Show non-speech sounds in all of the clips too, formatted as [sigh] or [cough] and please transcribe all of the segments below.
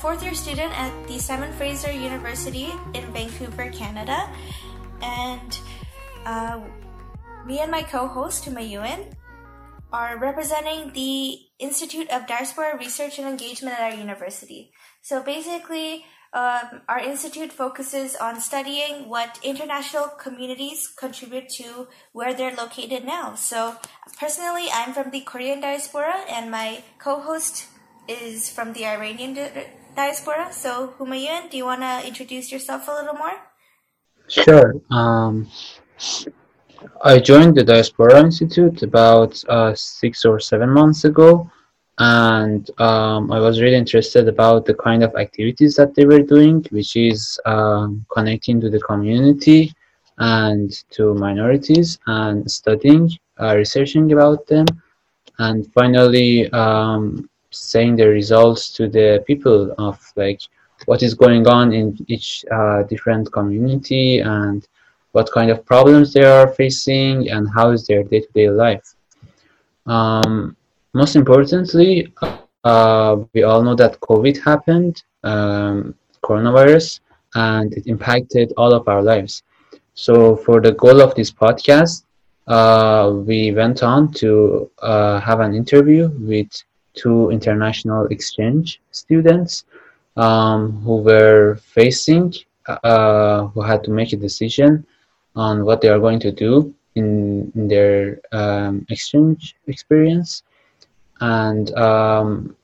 fourth year student at the Simon Fraser University in Vancouver, Canada. And uh, me and my co host, Humayun, are representing the Institute of Diaspora Research and Engagement at our university. So basically, um, our institute focuses on studying what international communities contribute to where they're located now. So personally, I'm from the Korean diaspora, and my co-host is from the Iranian diaspora. So Humayun, do you want to introduce yourself a little more? Sure. Um, I joined the Diaspora Institute about uh, six or seven months ago, and um, I was really interested about the kind of activities that they were doing, which is um, connecting to the community and to minorities and studying, uh, researching about them, and finally um, saying the results to the people of like what is going on in each uh, different community and what kind of problems they are facing and how is their day-to-day life. Um, most importantly, uh, we all know that COVID happened, um, coronavirus, and it impacted all of our lives. So for the goal of this podcast, uh, we went on to uh, have an interview with two international exchange students um, who were facing, uh, who had to make a decision on what they are going to do in, in their um, exchange experience. And um,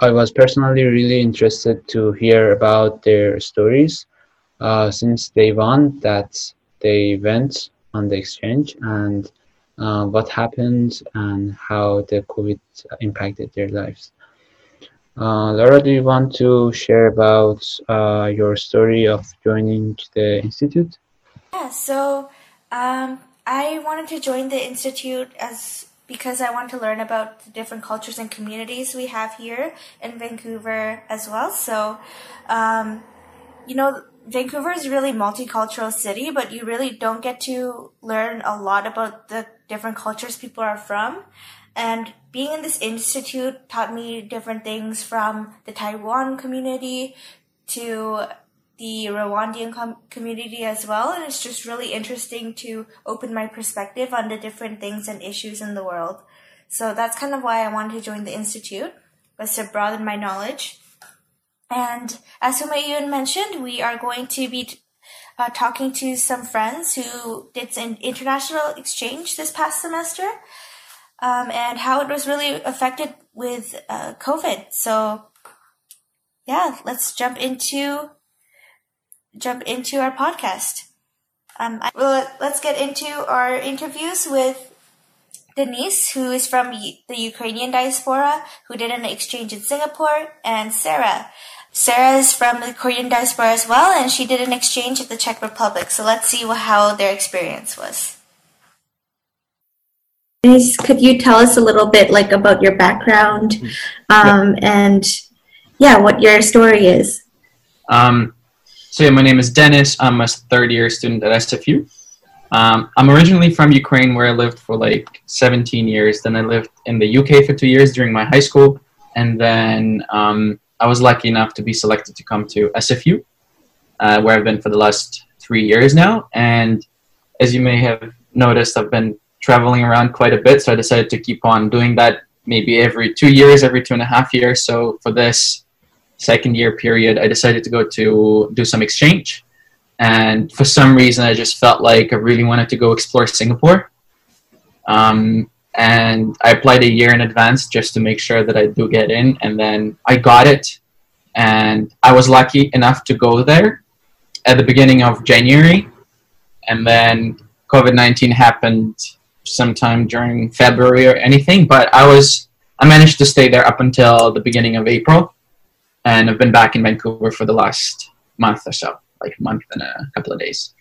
I was personally really interested to hear about their stories uh, since day one that they went on the exchange and uh, what happened and how the COVID impacted their lives. Uh, Laura, do you want to share about uh, your story of joining the institute? Yeah, so um, I wanted to join the institute as because I want to learn about the different cultures and communities we have here in Vancouver as well. So, um, you know, Vancouver is a really multicultural city, but you really don't get to learn a lot about the different cultures people are from. And being in this institute taught me different things from the Taiwan community to the Rwandan com- community as well. And it's just really interesting to open my perspective on the different things and issues in the world. So that's kind of why I wanted to join the Institute, was to broaden my knowledge. And as Humayun mentioned, we are going to be uh, talking to some friends who did an international exchange this past semester um, and how it was really affected with uh, COVID. So, yeah, let's jump into jump into our podcast. Um, I, well, let's get into our interviews with Denise, who is from the Ukrainian diaspora, who did an exchange in Singapore, and Sarah. Sarah is from the Korean diaspora as well, and she did an exchange at the Czech Republic. So let's see how their experience was. Denise, could you tell us a little bit like about your background um, and yeah, what your story is? Um, so yeah, my name is Dennis. I'm a third year student at SFU. Um, I'm originally from Ukraine, where I lived for like 17 years. Then I lived in the UK for two years during my high school, and then um, I was lucky enough to be selected to come to SFU, uh, where I've been for the last three years now. And as you may have noticed, I've been traveling around quite a bit, so I decided to keep on doing that maybe every two years, every two and a half years. So for this second year period, I decided to go to do some exchange. And for some reason, I just felt like I really wanted to go explore Singapore. Um, and I applied a year in advance just to make sure that I do get in. And then I got it. And I was lucky enough to go there at the beginning of January. And then COVID 19 happened sometime during February or anything. But I was, I managed to stay there up until the beginning of April and I've been back in Vancouver for the last month or so, like a month and a couple of days.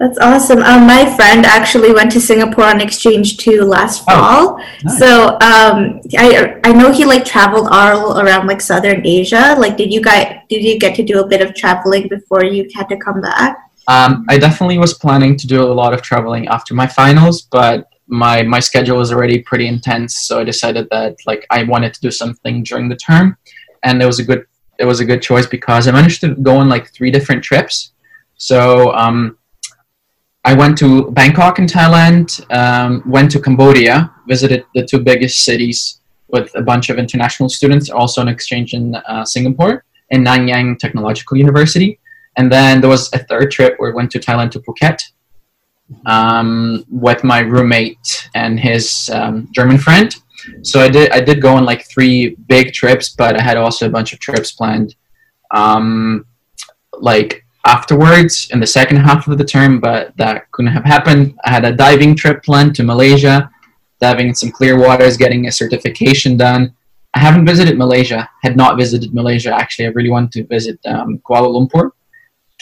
That's awesome. Um, my friend actually went to Singapore on exchange too last fall. oh, fall. Nice. So um, I I know he like traveled all around like Southern Asia. Like, did you guys did you get to do a bit of traveling before you had to come back? Um, I definitely was planning to do a lot of traveling after my finals, but my my schedule was already pretty intense, so I decided that like I wanted to do something during the term, and it was a good it was a good choice because I managed to go on like three different trips. So um, I went to Bangkok in Thailand, um, went to Cambodia, visited the two biggest cities with a bunch of international students, also an exchange in uh, Singapore, in Nanyang Technological University. And then there was a third trip where we went to Thailand to Phuket um, with my roommate and his um, German friend. So I did I did go on like three big trips, but I had also a bunch of trips planned. Um, like afterwards in the second half of the term, but that couldn't have happened. I had a diving trip planned to Malaysia, diving in some clear waters, getting a certification done. I haven't visited Malaysia, had not visited Malaysia actually. I really want to visit um, Kuala Lumpur,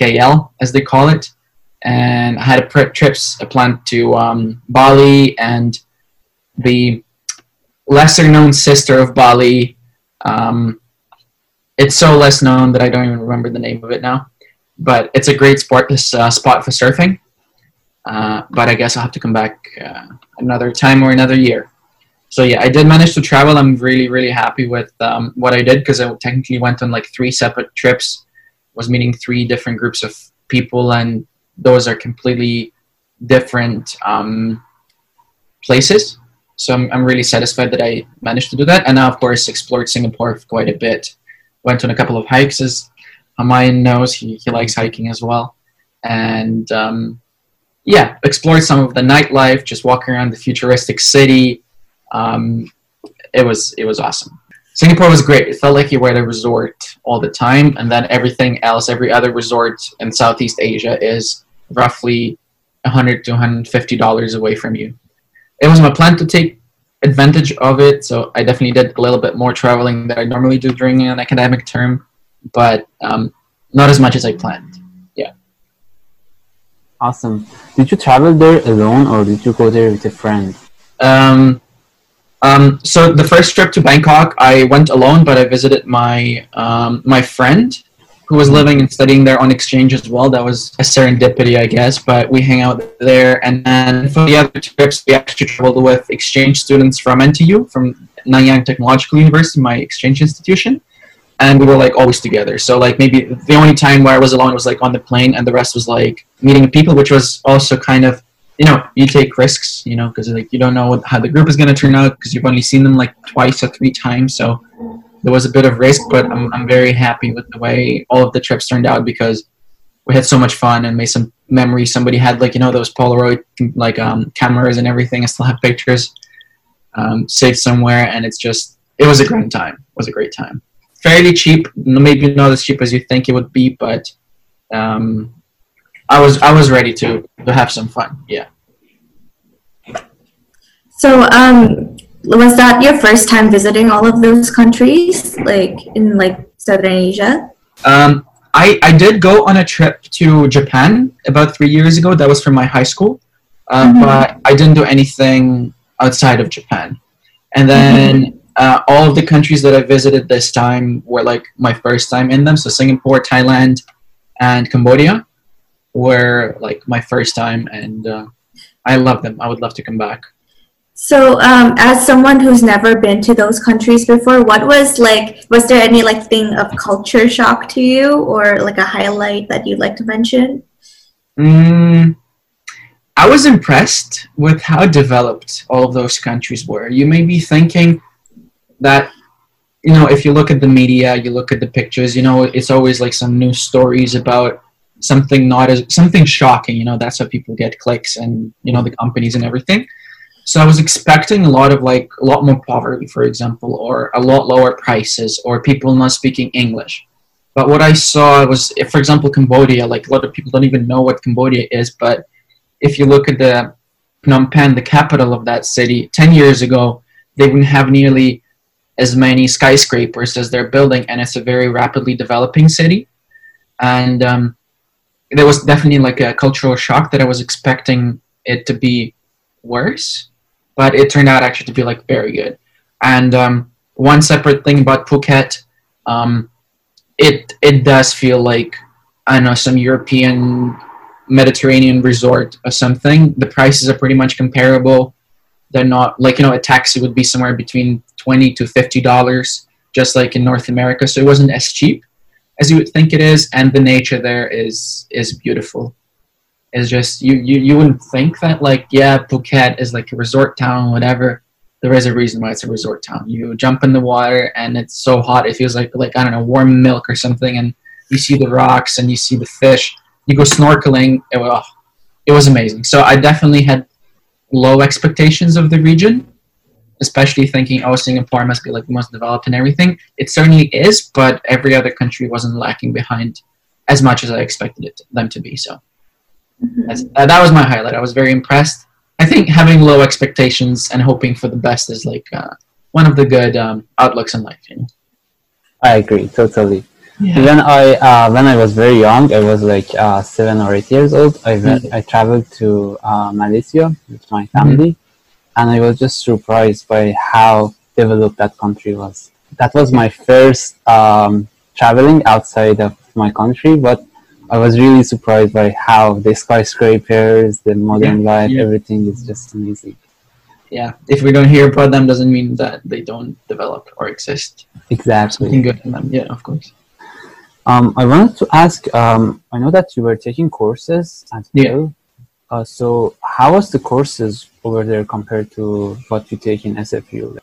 KL as they call it. And I had a pre- trips planned to um, Bali and the lesser known sister of Bali. Um, it's so less known that I don't even remember the name of it now but it's a great sport this uh, spot for surfing. Uh, but I guess I'll have to come back uh, another time or another year. So yeah, I did manage to travel. I'm really really happy with um, what I did because I technically went on like three separate trips, was meeting three different groups of people, and those are completely different um, places. So I'm, I'm really satisfied that I managed to do that. And now, of course, explored Singapore quite a bit. Went on a couple of hikes, as Humayun knows he, he likes hiking as well. And um, yeah, explored some of the nightlife, just walking around the futuristic city. Um, it was it was awesome. Singapore was great. It felt like you were at a resort all the time, and then everything else, every other resort in Southeast Asia is roughly 100 to 150 dollars away from you. It was my plan to take advantage of it, so I definitely did a little bit more traveling than I normally do during an academic term but um, not as much as I planned. Yeah. Awesome. Did you travel there alone or did you go there with a friend? Um, um, so the first trip to Bangkok, I went alone, but I visited my um, my friend who was living and studying there on exchange as well. That was a serendipity, I guess. But we hang out there, and then for the other trips, we actually traveled with exchange students from NTU, from Nanyang Technological University, my exchange institution and we were like always together. So like maybe the only time where I was alone was like on the plane, and the rest was like meeting people, which was also kind of you know you take risks, you know, because like you don't know what, how the group is to turn out because you've only seen them like twice or three times, so there was a bit of risk. But I'm I'm very happy with the way all of the trips turned out because we had so much fun and made some memories. Somebody had like you know those Polaroid like um, cameras and everything. I still have pictures um, saved somewhere, and it's just it was a great time. It was a great time fairly cheap, maybe not as cheap as you think it would be, but um, I was I was ready to to have some fun. Yeah. So, um, was that your first time visiting all of those countries, like in like Southern Asia? Um, I I did go on a trip to Japan about three years ago. That was from my high school, uh, mm-hmm. but I didn't do anything outside of Japan. And then mm-hmm uh, all of the countries that I visited this time were like my first time in them. So Singapore, Thailand, and Cambodia were like my first time, and uh, I love them. I would love to come back. So, um, as someone who's never been to those countries before, what was like? Was there any like thing of culture shock to you, or like a highlight that you'd like to mention? Mm, I was impressed with how developed all of those countries were. You may be thinking, that you know if you look at the media you look at the pictures you know it's always like some news stories about something not as something shocking you know that's how people get clicks and you know the companies and everything. So i was expecting a lot of like a lot more poverty for example or a lot lower prices or people not speaking english. But what i saw was for example cambodia like a lot of people don't even know what cambodia is but if you look at the phnom penh the capital of that city 10 years ago they wouldn't have nearly as many skyscrapers as they're building, and it's a very rapidly developing city. And um, there was definitely like a cultural shock that I was expecting it to be worse, but it turned out actually to be like very good. And um, one separate thing about Phuket, um, it it does feel like I know some European Mediterranean resort or something. The prices are pretty much comparable. they're not like you know a taxi would be somewhere between 20 to 50 dollars just like in north america. So it wasn't as cheap as you would think it is and the nature there is is beautiful. It's just you you, you wouldn't think that like yeah phuket is like a resort town whatever. There is a reason why it's a resort town. You jump in the water and it's so hot it feels like like i don't know warm milk or something and you see the rocks and you see the fish. You go snorkeling it, was, it was amazing. So i definitely had low expectations of the region, especially thinking, oh, Singapore must be like the most developed and everything. It certainly is, but every other country wasn't lacking behind as much as I expected it them to be. So mm-hmm. uh, that was my highlight. I was very impressed. I think having low expectations and hoping for the best is like uh, one of the good um, outlooks in life. You know? I agree totally. Yeah. When I uh, when I was very young, I was like uh, seven or eight years old. I mm-hmm. I traveled to uh, Malaysia with my family, mm-hmm. And I was just surprised by how developed that country was. That was my first um, traveling outside of my country, but I was really surprised by how the skyscrapers, the modern yeah. life, yeah. everything is just amazing. Yeah, if we don't hear about them, doesn't mean that they don't develop or exist. Exactly. Something good in them. Yeah, of course. Um, I wanted to ask. Um, I know that you were taking courses at Yale. Uh, so, how was the courses over there compared to what you take in SFU?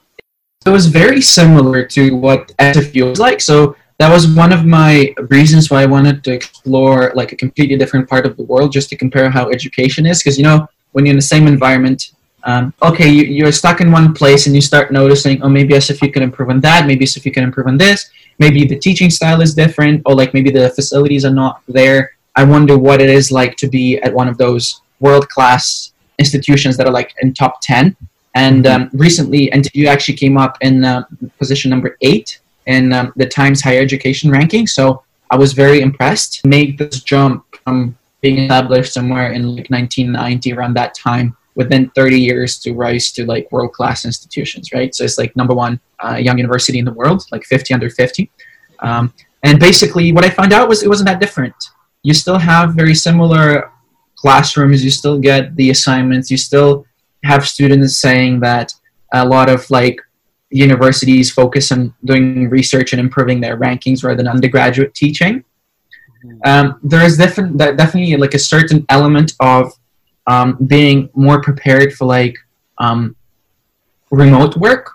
It was very similar to what SFU was like. So that was one of my reasons why I wanted to explore like a completely different part of the world, just to compare how education is. Because you know, when you're in the same environment, um, okay, you, you're stuck in one place and you start noticing, oh, maybe SFU can improve on that, maybe SFU can improve on this maybe the teaching style is different or like maybe the facilities are not there i wonder what it is like to be at one of those world class institutions that are like in top 10 and mm-hmm. um, recently NTU actually came up in uh, position number eight in um, the times higher education ranking so i was very impressed make this jump from being established somewhere in like 1990 around that time within 30 years to rise to like world class institutions, right? So it's like number one uh, young university in the world, like 50 under 50. Um, and basically, what I found out was it wasn't that different. You still have very similar classrooms, you still get the assignments, you still have students saying that a lot of like universities focus on doing research and improving their rankings rather than undergraduate teaching. Mm-hmm. Um, there is definitely like a certain element of um, being more prepared for like um, remote work.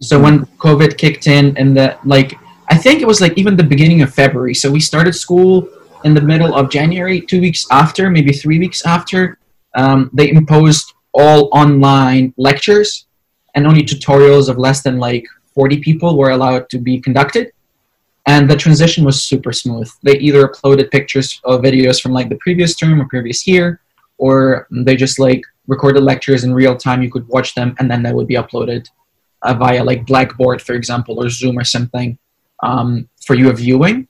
So when COVID kicked in, and the like, I think it was like even the beginning of February. So we started school in the middle of January. Two weeks after, maybe three weeks after, um, they imposed all online lectures, and only tutorials of less than like 40 people were allowed to be conducted. And the transition was super smooth. They either uploaded pictures or videos from like the previous term or previous year, or they just like recorded lectures in real time. You could watch them, and then they would be uploaded uh, via like Blackboard, for example, or Zoom or something um, for you viewing.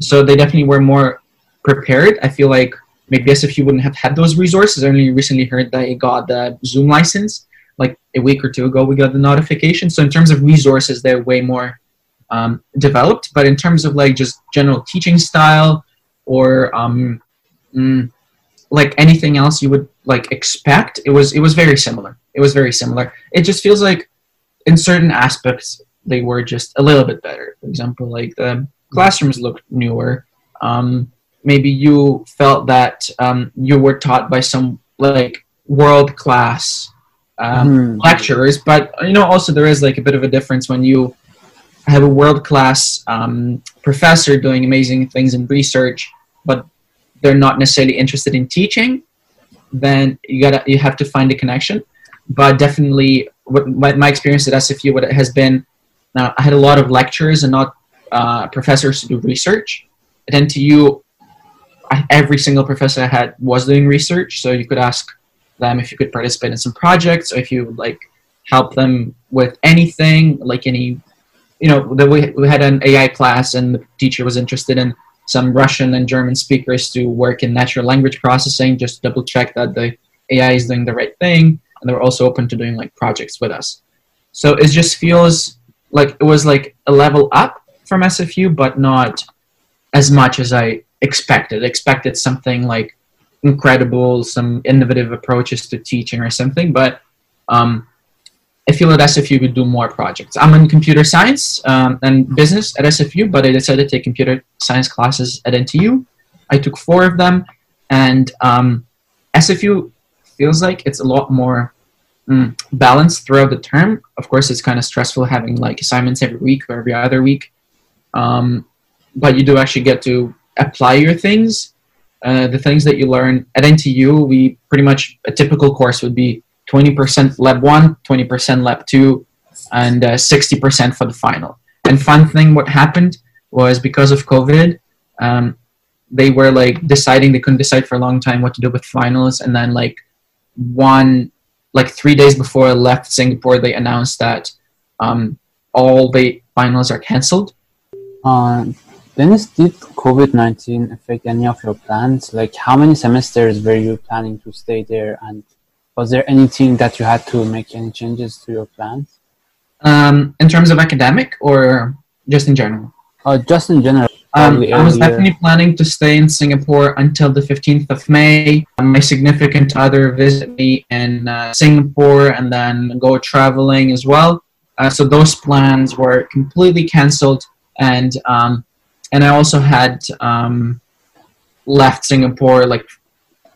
So they definitely were more prepared. I feel like maybe you wouldn't have had those resources. I only recently heard they got the Zoom license like a week or two ago. We got the notification. So in terms of resources, they're way more um, developed. But in terms of like just general teaching style or um, mm, like anything else you would like expect it was it was very similar it was very similar it just feels like in certain aspects they were just a little bit better for example like the classrooms looked newer um, maybe you felt that um, you were taught by some like world class um, mm. lecturers but you know also there is like a bit of a difference when you have a world class um, professor doing amazing things in research but they're not necessarily interested in teaching, then you gotta you have to find a connection. But definitely, what my, my experience at SFU what it has been, uh, I had a lot of lectures and not uh, professors to do research. At NTU, I, every single professor I had was doing research, so you could ask them if you could participate in some projects or if you would like help them with anything, like any, you know, the, we, we had an AI class and the teacher was interested in some Russian and German speakers to work in natural language processing, just double check that the AI is doing the right thing. And they were also open to doing like projects with us. So it just feels like it was like a level up from SFU, but not as much as I expected. Expected something like incredible, some innovative approaches to teaching or something, but um, I feel at SFU would do more projects. I'm in computer science um, and business at SFU, but I decided to take computer science classes at NTU. I took four of them, and um, SFU feels like it's a lot more mm, balanced throughout the term. Of course, it's kind of stressful having like assignments every week or every other week, um, but you do actually get to apply your things. Uh, the things that you learn at NTU, we pretty much a typical course would be 20% lab 1 20% lab 2 and uh, 60% for the final. And fun thing what happened was because of covid um, they were like deciding they couldn't decide for a long time what to do with finals. And then like one like three days before i left singapore they announced that um, all the finals are cancelled Dennis, did COVID-19 affect any of your plans? Like, how many semesters were you planning to stay there, and was there anything that you had to make any changes to your plans? Um, in terms of academic or just in general? Uh, just in general. Um, I was definitely planning to stay in Singapore until the 15th of May. My significant other visit me in uh, Singapore and then go traveling as well. Uh, so those plans were completely cancelled, and um, and I also had um, left Singapore like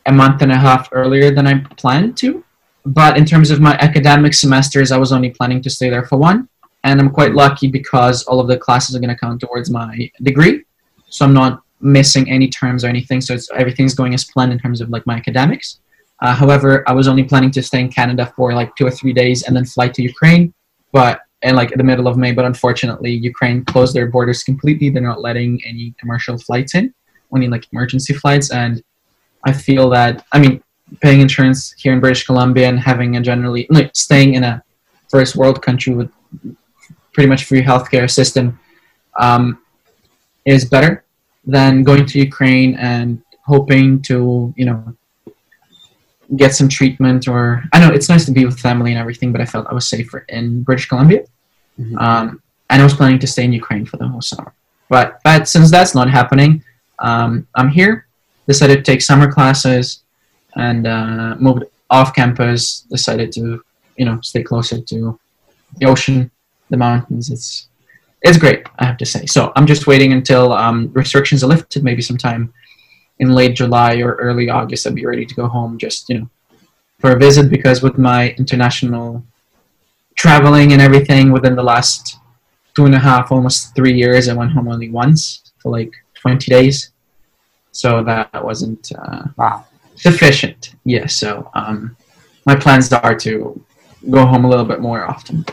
a month and a half earlier than I planned to. But in terms of my academic semesters, I was only planning to stay there for one. And I'm quite lucky because all of the classes are going to count towards my degree. So I'm not missing any terms or anything. So everything's going as planned in terms of like my academics. Uh, however, I was only planning to stay in Canada for like two or three days and then fly to Ukraine. But in like in the middle of May, but unfortunately, Ukraine closed their borders completely. They're not letting any commercial flights in, only like emergency flights. And I feel that I mean paying insurance here in British Columbia and having a generally like staying in a first world country with pretty much free healthcare system um, is better than going to Ukraine and hoping to you know get some treatment or I know it's nice to be with family and everything, but I felt I was safer in British Columbia. Mm-hmm. Um, and I was planning to stay in Ukraine for the whole summer. But but since that's not happening, um, I'm here decided to take summer classes and uh, moved off campus. Decided to you know stay closer to the ocean, the mountains. It's it's great, I have to say. So I'm just waiting until um, restrictions are lifted, maybe sometime in late July or early August. I'd be ready to go home, just you know, for a visit. Because with my international traveling and everything within the last two and a half, almost three years, I went home only once for like 20 days so that wasn't uh, wow sufficient. Yeah, so um, my plans are to go home a little bit more often.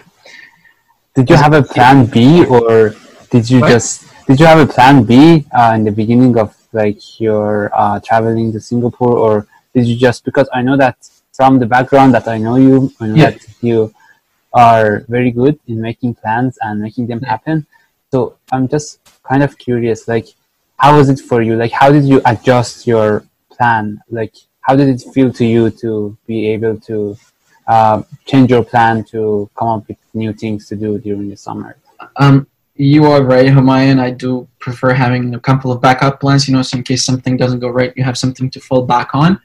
Did you have a plan B, or did you what? just did you have a plan B uh, in the beginning of like your uh, traveling to Singapore, or did you just because I know that from the background that I know you, I know yeah. that you are very good in making plans and making them happen. So I'm just kind of curious, like how was it for you? Like, how did you adjust your plan? Like, how did it feel to you to be able to uh, change your plan to come up with new things to do during the summer? Um, you are right, Humayun. I do prefer having a couple of backup plans, you know, so in case something doesn't go right, you have something to fall back on.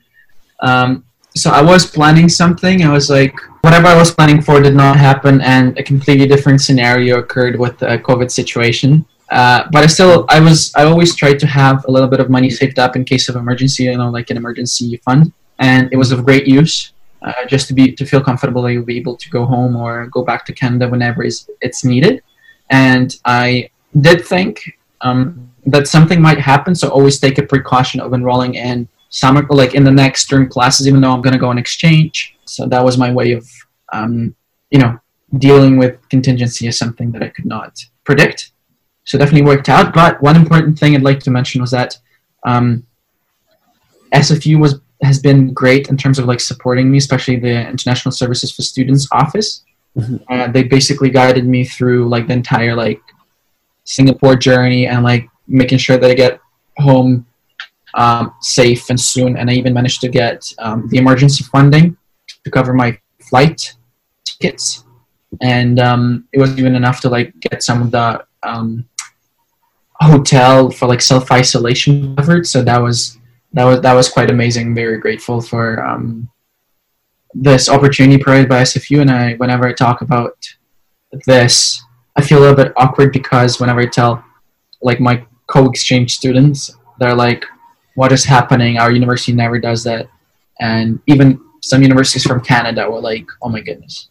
Um, so I was planning something. I was like, whatever I was planning for did not happen, and a completely different scenario occurred with the COVID situation. Uh, but I still, I was, I always tried to have a little bit of money saved up in case of emergency, you know, like an emergency fund, and it was of great use. Uh, just to be to feel comfortable that you'll be able to go home or go back to Canada whenever is it's needed. And I did think um, that something might happen, so always take a precaution of enrolling in summer, like in the next term classes, even though I'm going to go on exchange. So that was my way of, um, you know, dealing with contingency as something that I could not predict. So definitely worked out. But one important thing I'd like to mention was that um, SFU was has been great in terms of like supporting me, especially the International Services for Students office. Mm-hmm. Uh, they basically guided me through like the entire like Singapore journey and like making sure that I get home um, safe and soon. And I even managed to get um, the emergency funding to cover my flight tickets, and um, it was even enough to like get some of the um, hotel for like self isolation covered. So that was that was that was quite amazing. Very grateful for um, this opportunity provided by SFU, and I whenever I talk about this, I feel a little bit awkward because whenever I tell like my co-exchange students, they're like, "What is happening? Our university never does that," and even some universities from Canada were like, "Oh my goodness,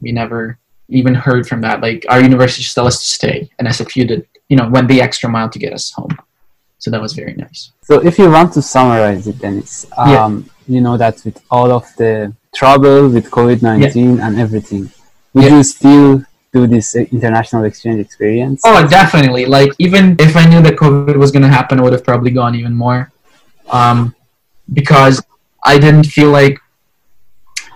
we never even heard from that. Like our university just tell us to stay, and SFU did, you know, went the extra mile to get us home. So that was very nice. So if you want to summarize it, Dennis, um, yeah. You know that with all of the trouble with COVID nineteen yeah. and everything, would yeah. you still do this international exchange experience? Oh, definitely. Like even if I knew that COVID was going to happen, I would have probably gone even more, um, because I didn't feel like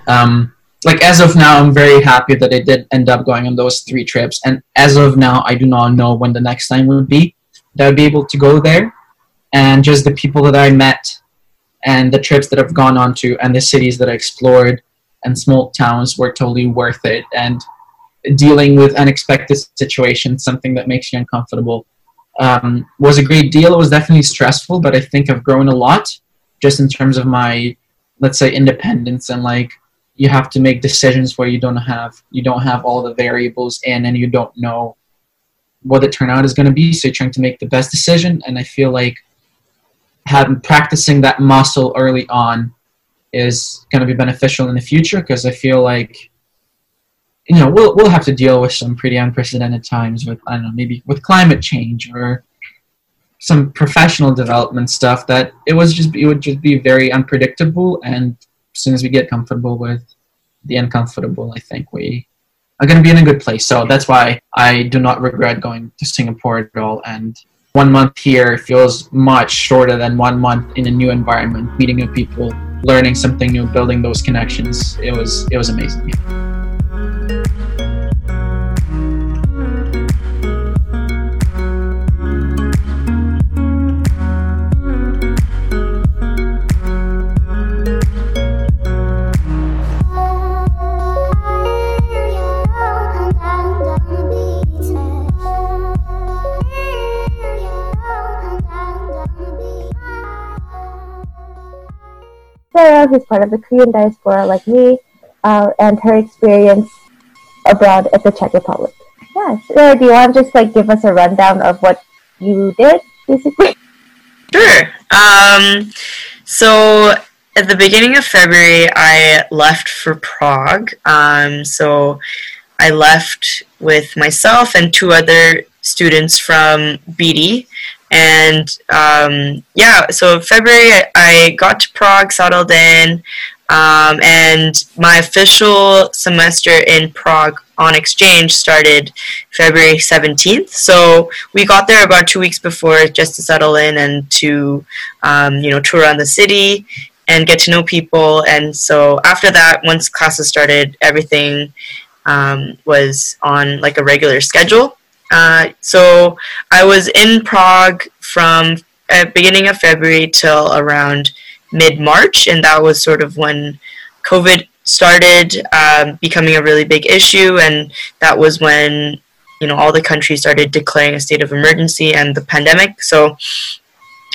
um, like as of now i'm very happy that i did end up going on those three trips and as of now i do not know when the next time would be that i'd be able to go there and just the people that i met and the trips that i've gone on to and the cities that i explored and small towns were totally worth it. And dealing with unexpected situations something that makes you uncomfortable um, was a great deal. It was definitely stressful but i think i've grown a lot just in terms of my let's say independence and like you have to make decisions where you don't have you don't have all the variables in and you don't know what the turnout is going to be. So you're trying to make the best decision. And i feel like having practicing that muscle early on is going to be beneficial in the future because i feel like you know we'll, we'll have to deal with some pretty unprecedented times with i don't know maybe with climate change or some professional development stuff that it was just it would just be very unpredictable and as soon as we get comfortable with the uncomfortable, I think we are going to be in a good place. So that's why I do not regret going to Singapore at all. And one month here feels much shorter than one month in a new environment, meeting new people, learning something new, building those connections. It was it was amazing. Who's part of the Korean diaspora like me, uh, and her experience abroad at the Czech Republic. Yeah, Sarah, do you want to just like give us a rundown of what you did, basically? [laughs] Sure. Um, so at the beginning of February, I left for Prague. Um, so I left with myself and two other students from Beedie and um, yeah, so February I, I, got to Prague, settled in, um, and my official semester in Prague on exchange started February 17th. So we got there about two weeks before just to settle in and to, um, you know, tour around the city and get to know people. And so after that, once classes started, everything um, was on like a regular schedule. Uh, so I was in Prague from uh, beginning of February till around mid March, and that was sort of when COVID started um, becoming a really big issue, and that was when you know all the countries started declaring a state of emergency and the pandemic. So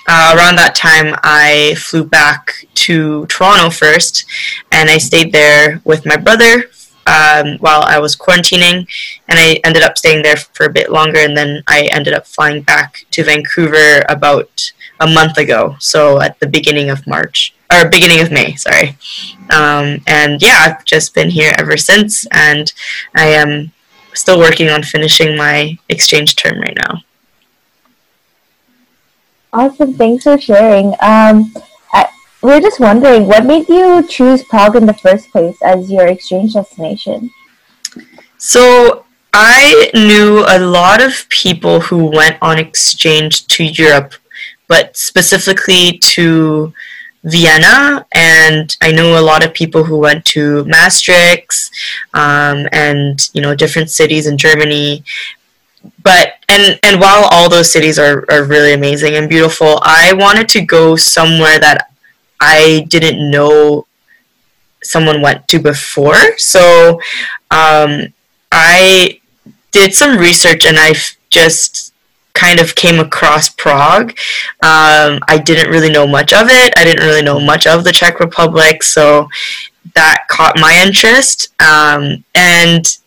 uh, around that time, I flew back to Toronto first, and I stayed there with my brother um, while I was quarantining, and I ended up staying there for a bit longer, and then I ended up flying back to Vancouver about a month ago, so at the beginning of March or beginning of May, sorry. Um, and yeah, I've just been here ever since, and I am still working on finishing my exchange term right now. Awesome, thanks for sharing. Um, we're just wondering what made you choose Prague in the first place as your exchange destination? So, I knew a lot of people who went on exchange to Europe, but specifically to Vienna, and I know a lot of people who went to Maastricht um, and you know different cities in Germany. But and and while all those cities are, are really amazing and beautiful, I wanted to go somewhere that I didn't know someone went to before. So um, I did some research and I just kind of came across Prague. Um, I didn't really know much of it. I didn't really know much of the Czech Republic. So that caught my interest. Um, and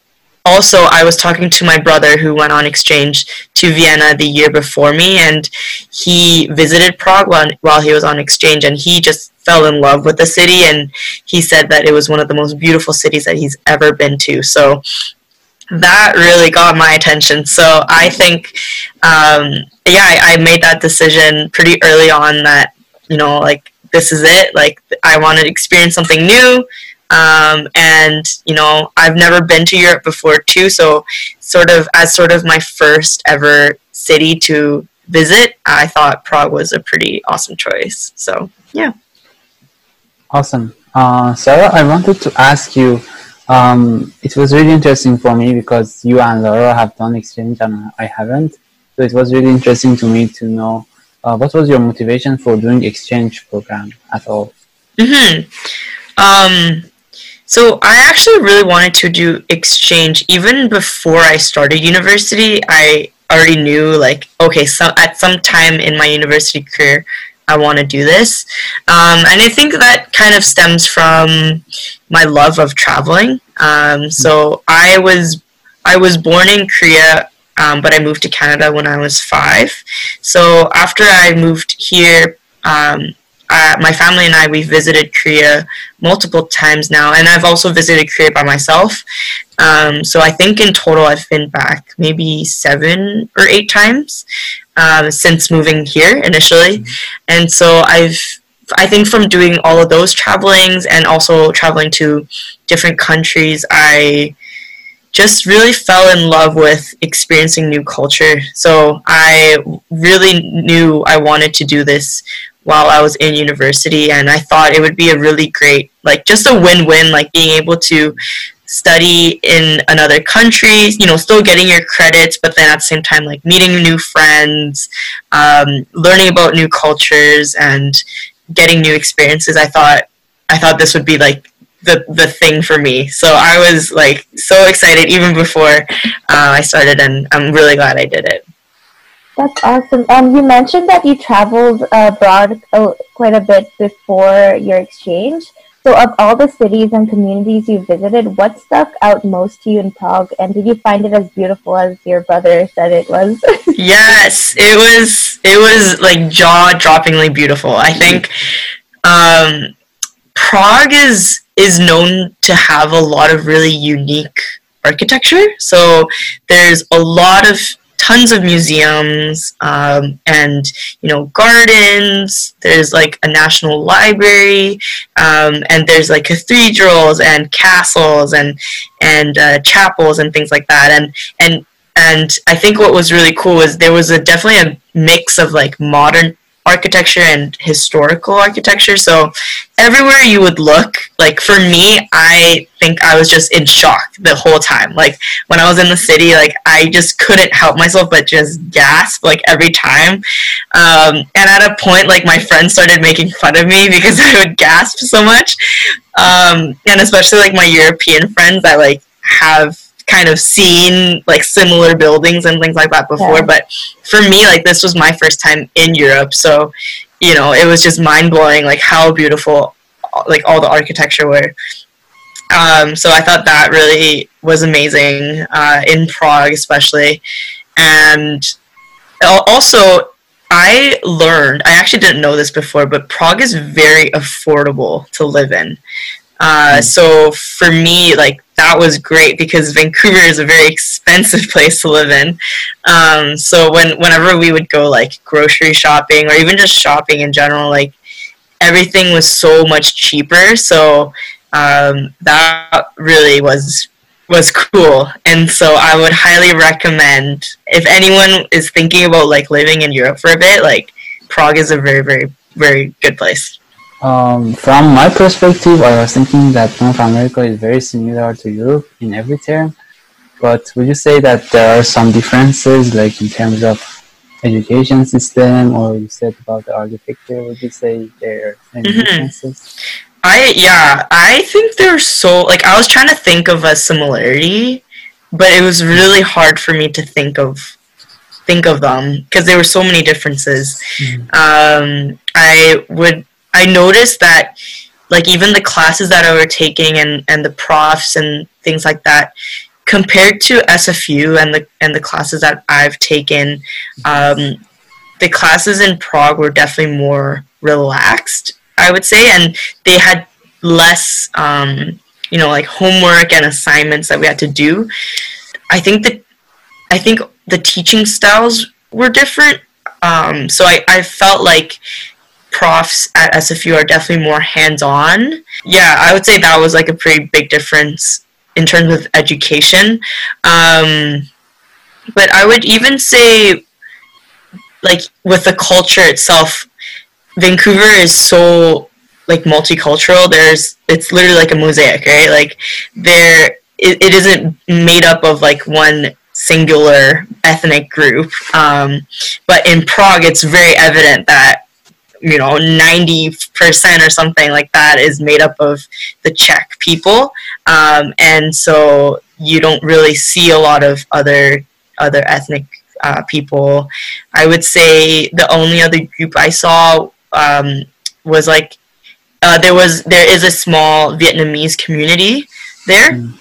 also, I was talking to my brother who went on exchange to Vienna the year before me, and he visited Prague while, he was on exchange, and he just fell in love with the city, and he said that it was one of the most beautiful cities that he's ever been to. So that really got my attention. So I think, um, yeah, I, I made that decision pretty early on that you know, like this is it. Like I want to experience something new. Um, and you know, I've never been to Europe before too. So sort of as sort of my first ever city to visit, I thought Prague was a pretty awesome choice. So yeah. Awesome. Uh, Sarah, I wanted to ask you. Um, it was really interesting for me because you and Laura have done exchange and I haven't. So it was really interesting to me to know uh, what was your motivation for doing exchange program at all? Mm-hmm. Um, so I actually really wanted to do exchange even before I started university. I already knew like okay, so at some time in my university career, I want to do this, um, and I think that kind of stems from my love of traveling. Um, so I was I was born in Korea um, but I moved to Canada when I was five. So after I moved here, um, uh, my family and I we've visited Korea multiple times now, and I've also visited Korea by myself. Um, so I think in total I've been back maybe seven or eight times um, since moving here initially, mm-hmm. and so I've I think from doing all of those travelings and also traveling to different countries, I just really fell in love with experiencing new culture. So I really knew I wanted to do this while I was in university, and I thought it would be a really great, like, just a win win, like being able to study in another country, you know, still getting your credits, but then at the same time, like meeting new friends, um, learning about new cultures, and getting new experiences. I thought I thought this would be like the the thing for me. So I was like so excited even before uh, I started, and I'm really glad I did it. That's awesome. Um, you mentioned that you traveled abroad uh, quite a bit before your exchange. So, of all the cities and communities you visited, what stuck out most to you in Prague? And did you find it as beautiful as your brother said it was? [laughs] yes, it was. It was like jaw-droppingly beautiful. I think um, Prague is is known to have a lot of really unique architecture. So there's a lot of tons of museums um, and you know gardens. There's like a national library um, and there's like cathedrals and castles and and uh, chapels and things like that. And and and i think what was really cool was there was a definitely a mix of like modern architecture and historical architecture. So everywhere you would look, like for me, I think I was just in shock the whole time. Like when I was in the city, like I just couldn't help myself but just gasp like every time. Um, and at a point, like my friends started making fun of me [laughs] because I would gasp so much. Um, and especially like my European friends that like have kind of seen like similar buildings and things like that before. Yeah. But for me, like this was my first time in Europe, so you know it was just mind blowing, like how beautiful like all the architecture were. Um, so I thought that really was amazing uh, in Prague, especially, and also I learned, I actually didn't know this before, but Prague is very affordable to live in. Uh, hmm. so for me, like that was great because Vancouver is a very expensive [laughs] place to live in. Um, so when whenever we would go like grocery shopping or even just shopping in general, like everything was so much cheaper. So um, that really was was cool and so i would highly recommend if anyone is thinking about like living in europe for a bit like prague is a very very very good place um, from my perspective, I was thinking that North America is very similar to Europe in every term. But would you say that there are some differences, like in terms of education system, or you said about the architecture? Would you say there are any mm-hmm. differences? I yeah, I think they're so like I was trying to think of a similarity, but it was really hard for me to think of think of them because there were so many differences. Mm-hmm. Um, I would I noticed that like even the classes that I were taking and and the profs and things like that compared to SFU and the and the classes that I've taken um, the classes in Prague were definitely more relaxed I would say and they had less um, you know like homework and assignments that we had to do. I think that I think the teaching styles were different um, so I, I felt like profs at SFU are definitely more hands on. Yeah, I would say that was like a pretty big difference in terms of education. Um, but I would even say, like, with the culture itself, Vancouver is so like multicultural. There's it's literally like a mosaic, right? Like there it, it isn't made up of like one singular ethnic group. Um, but in Prague, it's very evident that you know 90% or something like that is made up of the czech people. Um, and so you don't really see a lot of other other ethnic uh, people. I would say the only other group i saw um, was like uh, there was there is a small vietnamese community there. Mm.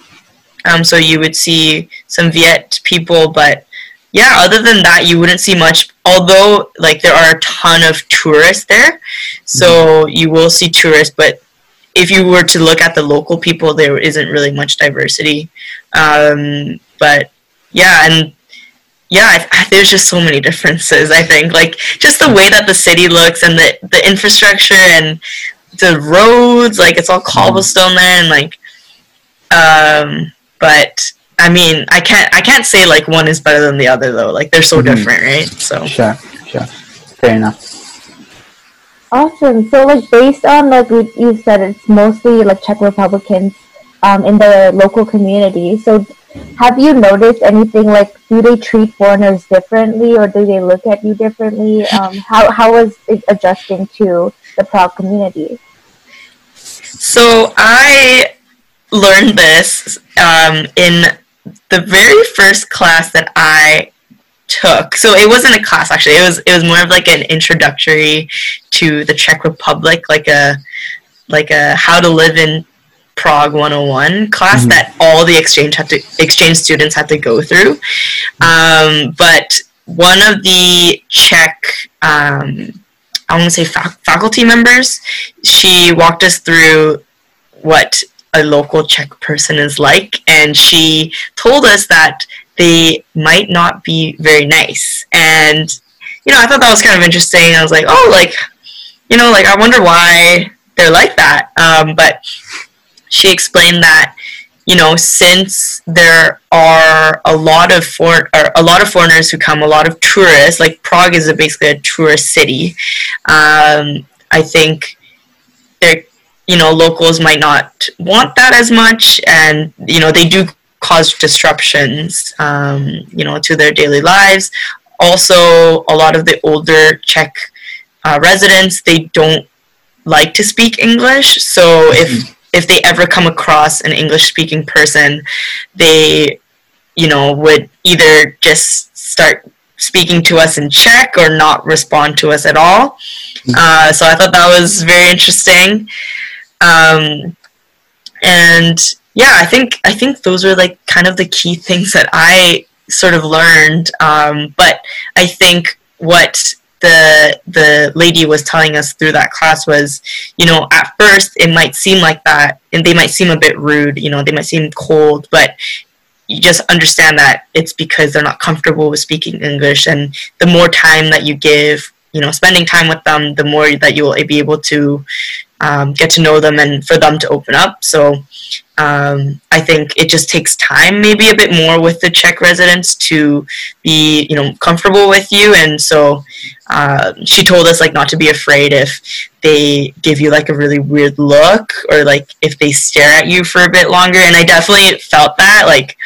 um, so you would see some viet people but yeah, other than that, you wouldn't see much. Although, like, there are a ton of tourists there, so mm-hmm. you will see tourists. But if you were to look at the local people, there isn't really much diversity. Um, but yeah, and yeah, I, there's just so many differences. I think, like, just the way that the city looks and the the infrastructure and the roads, like, it's all mm-hmm. cobblestone there, and like, um, but I mean, I can't I can't say like one is better than the other though. Like they're so mm-hmm. different, right? So sure, sure, fair enough. Awesome. So like based on like you said, it's mostly like Czech Republicans um, in the local community. So have you noticed anything like do they treat foreigners differently or do they look at you differently? Um, how how was it adjusting to the Prague community? So I learned this um, in the very first class that I took so it wasn't a class actually it was it was more of like an introductory to the czech republic like a like a how to live in prague 101 class mm-hmm. that all the exchange had to exchange students had to go through um, but one of the czech um, i want to say fa- faculty members she walked us through what a local Czech person is like, and she told us that they might not be very nice. And you know, I thought that was kind of interesting. I was like, oh, like, you know, like I wonder why they're like that. Um, but she explained that you know, since there are a lot of for or a lot of foreigners who come, a lot of tourists, like Prague is basically a tourist city. Um, I think you know locals might not want that as much and you know they do cause disruptions um, you know to their daily lives also a lot of the older czech uh, residents they don't like to speak english so if mm-hmm. if they ever come across an english speaking person they you know would either just start speaking to us in czech or not respond to us at all mm-hmm. uh, so i thought that was very interesting um, and yeah, I think I think those are like kind of the key [laughs] things that I sort of learned. Um, but I think what the the lady was telling us through that class was, you know, at first it might seem like that, and they might seem a bit rude. You know, they might seem cold, but you just understand that it's because they're not comfortable with speaking English, and the more time that you give, you know, spending time with them, the more that you will be able to um, get to know them and for them to open up. So um, I think it just takes time, maybe a bit more with the Czech residents to be, you know, comfortable with you. And so uh, she told us like not to be afraid if they give you like a really weird look or like if they stare at you for a bit longer. And I definitely felt that like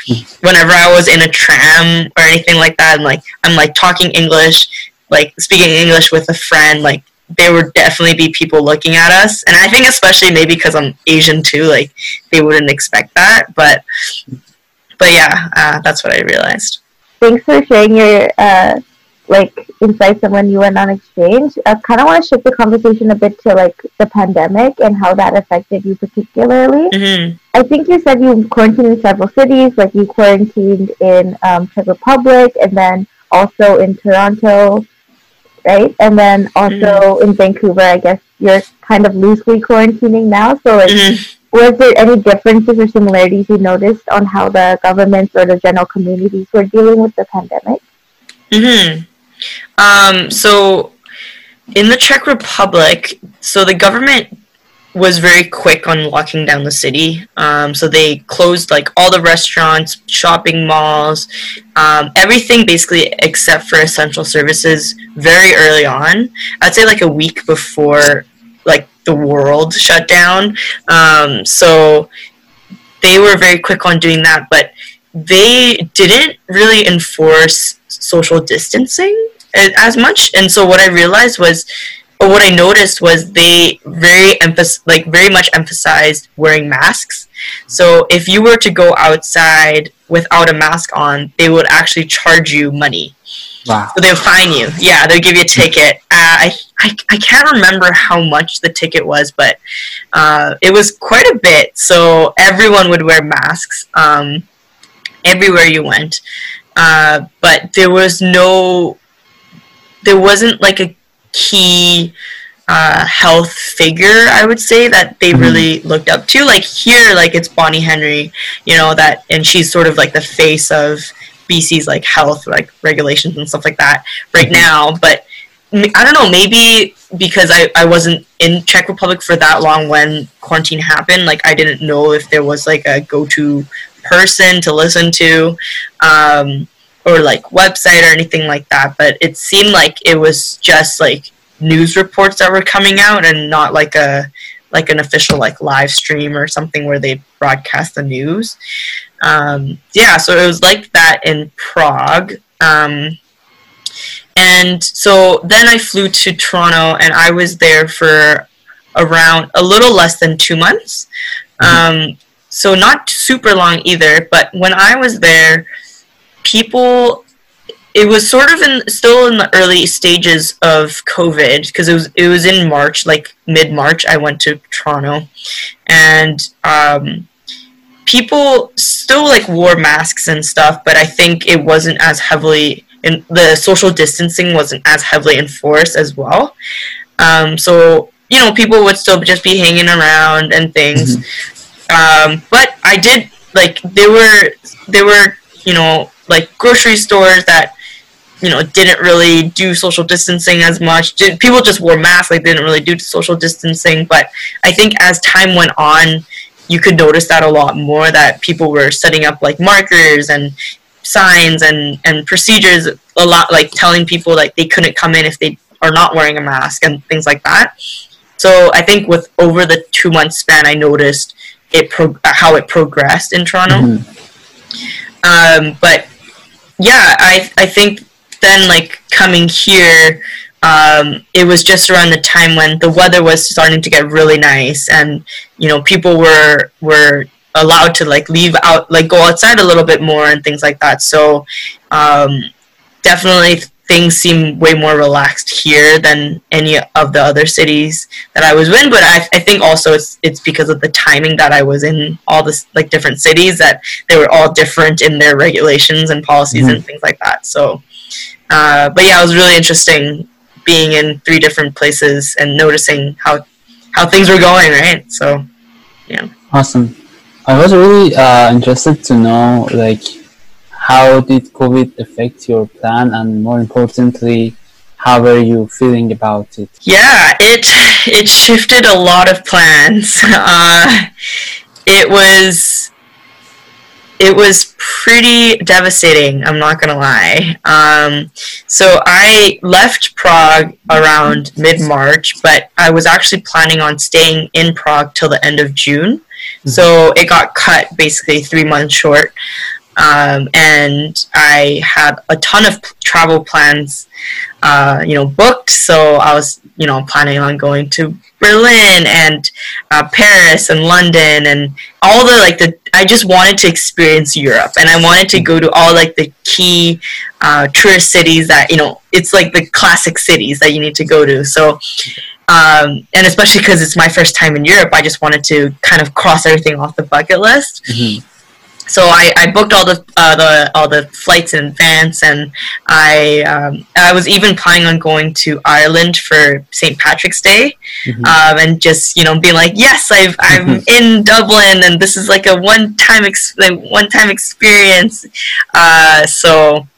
whenever I was in a tram or anything like that, and like I'm like talking English, like speaking English with a friend, like there would definitely be people looking at us. And i think especially maybe because i'm asian too like they wouldn't expect that. But but yeah uh, that's what i realized. Thanks for sharing your uh, like insights on when you went on exchange. I kind of want to shift the conversation a bit to like the pandemic and how that affected you particularly. hmm I think you said you quarantined in several cities, like you quarantined in um, Czech Republic and then also in Toronto, right? And then also in Vancouver. I guess you're kind of loosely quarantining now. So like, hmm was there any differences or similarities you noticed on how the governments or the general communities were dealing with the pandemic? hmm Um, so in the Czech Republic, so the government was very quick on locking down the city. Um, so they closed like all the restaurants, shopping malls, um, everything basically except for essential services very early on. I'd say like a week before like the world shut down. Um, so they were very quick on doing that, but they didn't really enforce social distancing as much. And so what I realized was, or what I noticed was they very emphas- like very much emphasized wearing masks. So if you were to go outside without a mask on, they would actually charge you money. Wow. So they'll fine you. Yeah, they'll give you a ticket. Uh, I, I, I can't remember how much the ticket was, but uh, it was quite a bit. So everyone would wear masks um, everywhere you went. Uh, but there was no, there wasn't like a key uh, health figure, I would say, that they Mhm. really looked up to. Like here, like it's Bonnie Henry, you know, that, and she's sort of like the face of BC's like health, like regulations and stuff like that right Mhm. now. But I don't know, maybe because I, I wasn't in Czech Republic for that long when quarantine happened, like I didn't know if there was like a go to person to listen to. Um, or like website or anything like that, but it seemed like it was just like news reports that were coming out and not like a like an official like live stream or something where they broadcast the news. Um, yeah, so it was like that in Prague. Um, and so then I flew to Toronto and I was there for around a little less than two months. Um, so not super long either, but when I was there, people it was sort of in still in the early stages of COVID because it was it was in March, like mid March. I went to Toronto, and um, people still like wore masks and stuff, but I think it wasn't as heavily in the social distancing wasn't as heavily enforced as well. Um, so you know, people would still just be hanging around and things. Um, but I did like there were there were you know like grocery stores that you know didn't really do social distancing as much. Did, people just wore masks, like they didn't really do social distancing. But I think as time went on, you could notice that a lot more. That people were setting up like markers and signs and and procedures a lot, like telling people like they couldn't come in if they are not wearing a mask and things like that. So I think with over the two month span, I noticed it pro- how it progressed in Toronto. Mhm. Um, but yeah, I I think then like coming here, um, it was just around the time when the weather was starting to get really nice, and you know people were were allowed to like leave out like go outside a little bit more and things like that. So um, definitely things seem way more relaxed here than any of the other cities that I was in. But I, I think also it's it's because of the timing that I was in all the like different cities that they were all different in their regulations and policies Mhm. and things like that. So, uh, but yeah, it was really interesting being in three different places and noticing how how things were going. Right. So, yeah. Awesome. I was really uh, interested to know, like, how did COVID affect your plan, and more importantly, how were you feeling about it? Yeah, it it shifted a lot of plans. [laughs] Uh, it was it was pretty devastating. I'm not gonna lie. Um, so I left Prague around mid March, but I was actually planning on staying in Prague till the end of June. So it got cut basically three months short. Um, and I had a ton of travel plans, uh, you know, booked. So I was, you know, planning on going to Berlin and uh, Paris and London and all the like the. I just wanted to experience Europe, and I wanted to go to all like the key uh, tourist cities that you know. It's like the classic cities that you need to go to. So. Um, and especially because it's my first time in Europe, I just wanted to kind of cross everything off the bucket list. Mhm. So I, I booked all the uh, the all the flights in advance, and I um, I was even planning on going to Ireland for St. Patrick's Day, Mhm. um, and just you know being like, yes, I've I'm [laughs] in Dublin, and this is like a one time ex- like one time experience. Uh, so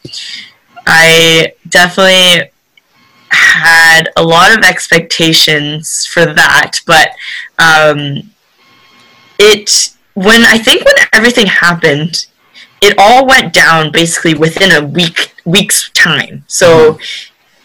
I definitely had a lot of expectations for that, but um, it when I think when everything happened, it all went down basically within a week week's time. So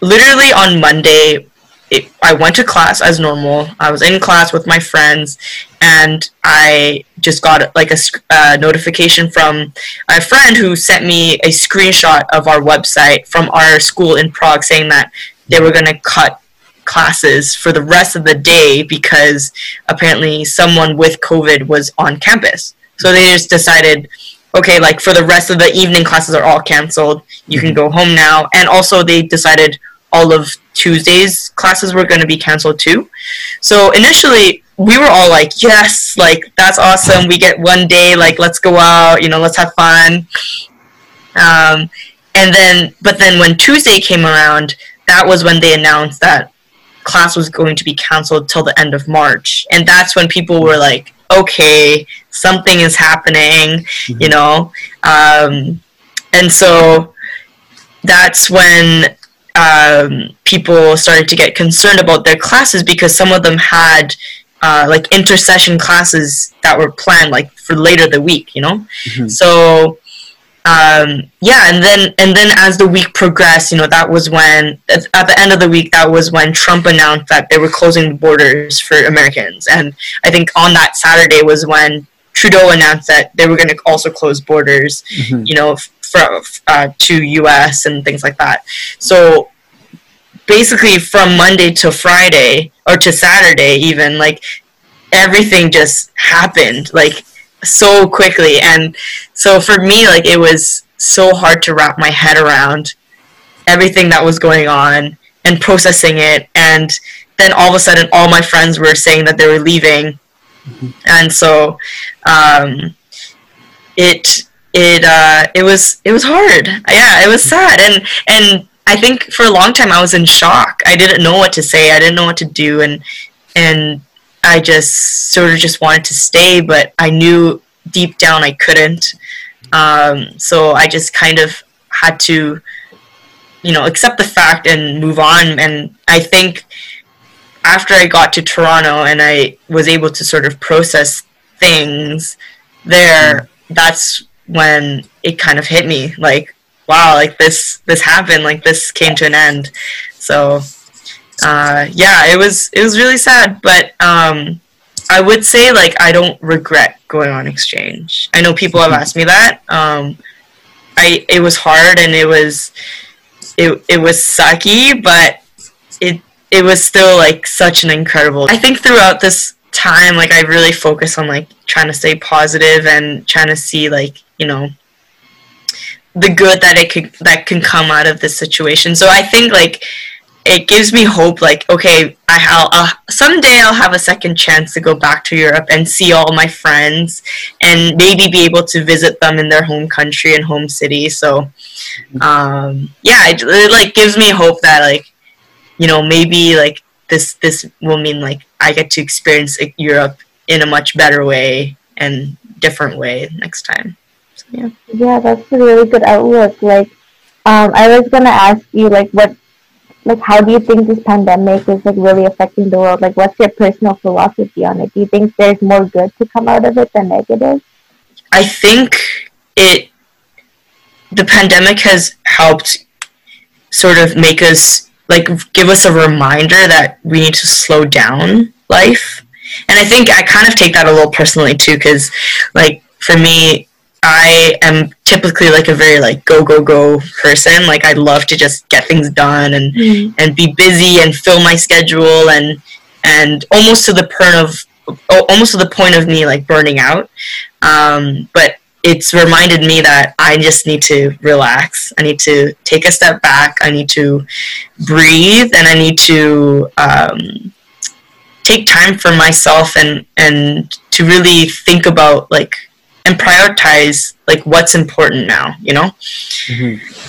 literally on Monday, it, I went to class as normal. I was in class with my friends, and I just got like a uh, notification from a friend who sent me a screenshot of our website from our school in Prague saying that they were going to cut classes for the rest of the day because apparently someone with COVID was on campus. So they just decided, okay, like for the rest of the evening classes are all canceled. You can go home now. And also they decided all of Tuesday's classes were going to be canceled too. So initially we were all like, yes, like that's awesome. We get one day, like let's go out, you know, let's have fun. Um, and then, but then when Tuesday came around, that was when they announced that class was going to be canceled till the end of March. And that's when people were like, okay, something is happening, you know? Um, and so that's when um, people started to get concerned about their classes because some of them had uh, like intersession classes that were planned like for later the week, you know? Mhm. So um, yeah, and then and then as the week progressed, you know, that was when at, at the end of the week, that was when Trump announced that they were closing the borders for Americans, and I think on that Saturday was when Trudeau announced that they were going to also close borders, Mhm. you know, for, uh, to U.S. and things like that. So basically, from Monday to Friday or to Saturday, even like everything just happened like so quickly, and so for me, like it was so hard to wrap my head around everything that was going on and processing it, and then all of a sudden, all my friends were saying that they were leaving, and so um, it it uh, it was it was hard. Yeah, it was sad, and and I think for a long time I was in shock. I didn't know what to say. I didn't know what to do, and and I just sort of just wanted to stay, but I knew deep down I couldn't. Um, so I just kind of had to, you know, accept the fact and move on. And I think after I got to Toronto and I was able to sort of process things there, that's when it kind of hit me like, wow, like this, this happened, like this came to an end. So, uh, yeah, it was, it was really sad, but, um, I would say like I don't regret going on exchange. I know people have asked me that. Um, I it was hard and it was it it was sucky, but it it was still like such an incredible. I think throughout this time, like I really focus on like trying to stay positive and trying to see like you know the good that it could that can come out of this situation. So I think like it gives me hope like okay i will uh, someday i'll have a second chance to go back to europe and see all my friends and maybe be able to visit them in their home country and home city. So um, yeah it, it like gives me hope that like you know maybe like this this will mean like i get to experience europe in a much better way and different way next time. So, yeah. Yeah, that's a really good outlook. Like, um, I was gonna ask you, like, what, like, how do you think this pandemic is like really affecting the world? Like, what's your personal philosophy on it? Do you think there's more good to come out of it than negative? I think it the pandemic has helped sort of make us like give us a reminder that we need to slow down life. And I think I kind of take that a little personally too cuz like for me I am typically like a very like go go go person. Like I love to just get things done and Mm. and be busy and fill my schedule and and almost to the point of almost to the point of me like burning out. Um, but it's reminded me that I just need to relax. I need to take a step back. I need to breathe, and I need to um, take time for myself and and to really think about like and prioritize like what's important now. You know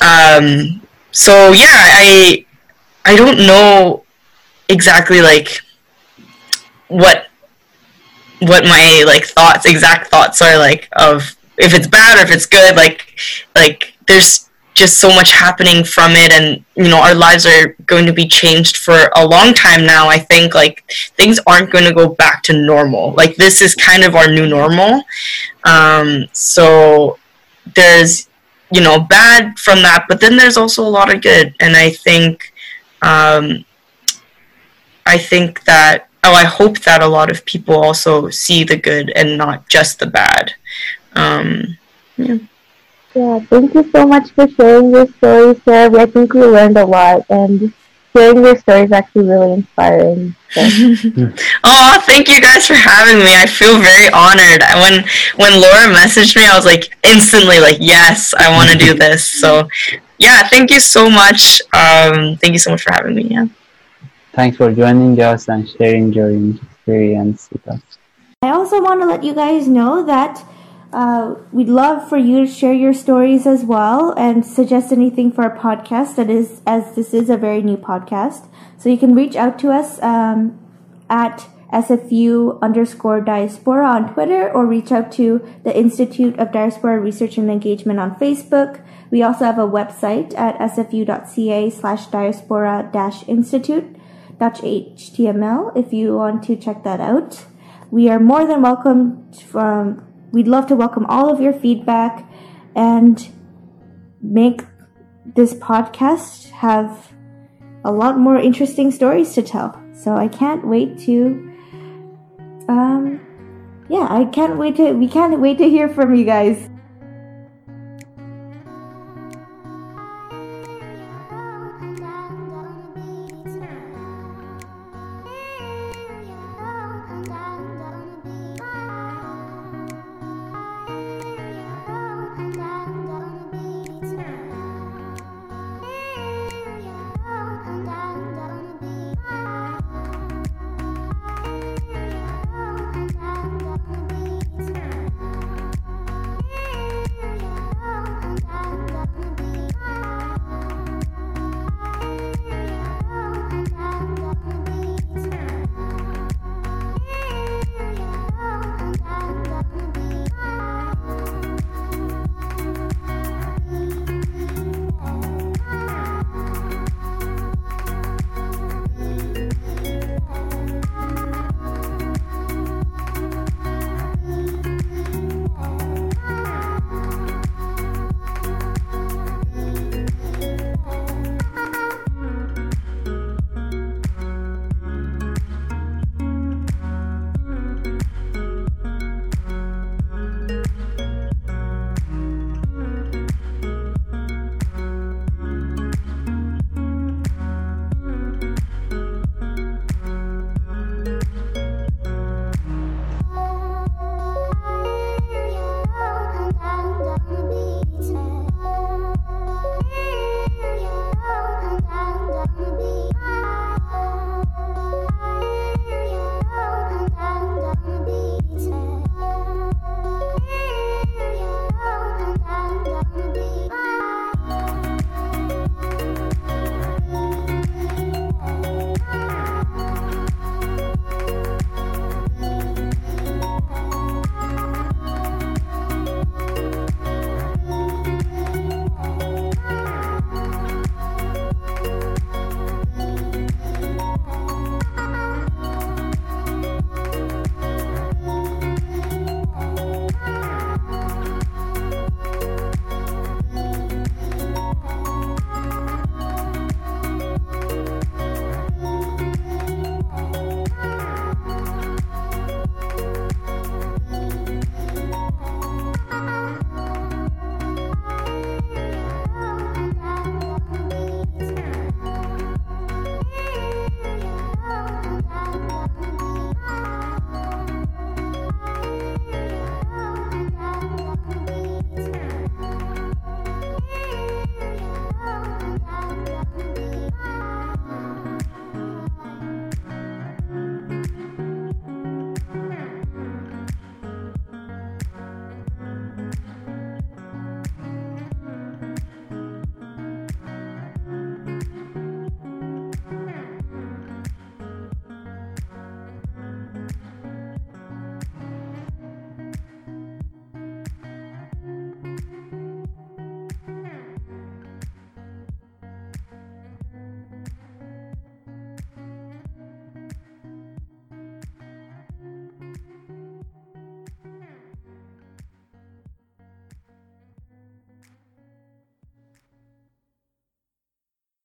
um, so yeah, I I don't know exactly like what what my like thoughts exact thoughts are like of if it's bad or if it's good like like there's just so much happening from it and you know our lives are going to be changed for a long time now i think like things aren't going to go back to normal. Like this is kind of our new normal. Um, so there's you know bad from that but then there's also a lot of good. And i think um, i think that oh i hope that a lot of people also see the good and not just the bad. Um, Yeah, thank you so much for sharing your story, Sarah. I think we learned a lot, and hearing your story is actually really inspiring. So, [laughs] oh thank you guys for having me i feel very honored when when laura messaged me i was like instantly like yes i want to do this so yeah thank you so much um, thank you so much for having me yeah Thanks for joining us and sharing your experience with us. I also want to let you guys know that uh, we'd love for you to share your stories as well and suggest anything for our podcast. That is, as this is a very new podcast, so you can reach out to us um, at SFU underscore diaspora on Twitter or reach out to the Institute of Diaspora Research and Engagement on Facebook. We also have a website at sfu.ca slash diaspora dash institute html if you want to check that out. We are more than welcome from we'd love to welcome all of your feedback and make this podcast have a lot more interesting stories to tell. So I can't wait to um yeah, I can't wait to we can't wait to hear from you guys.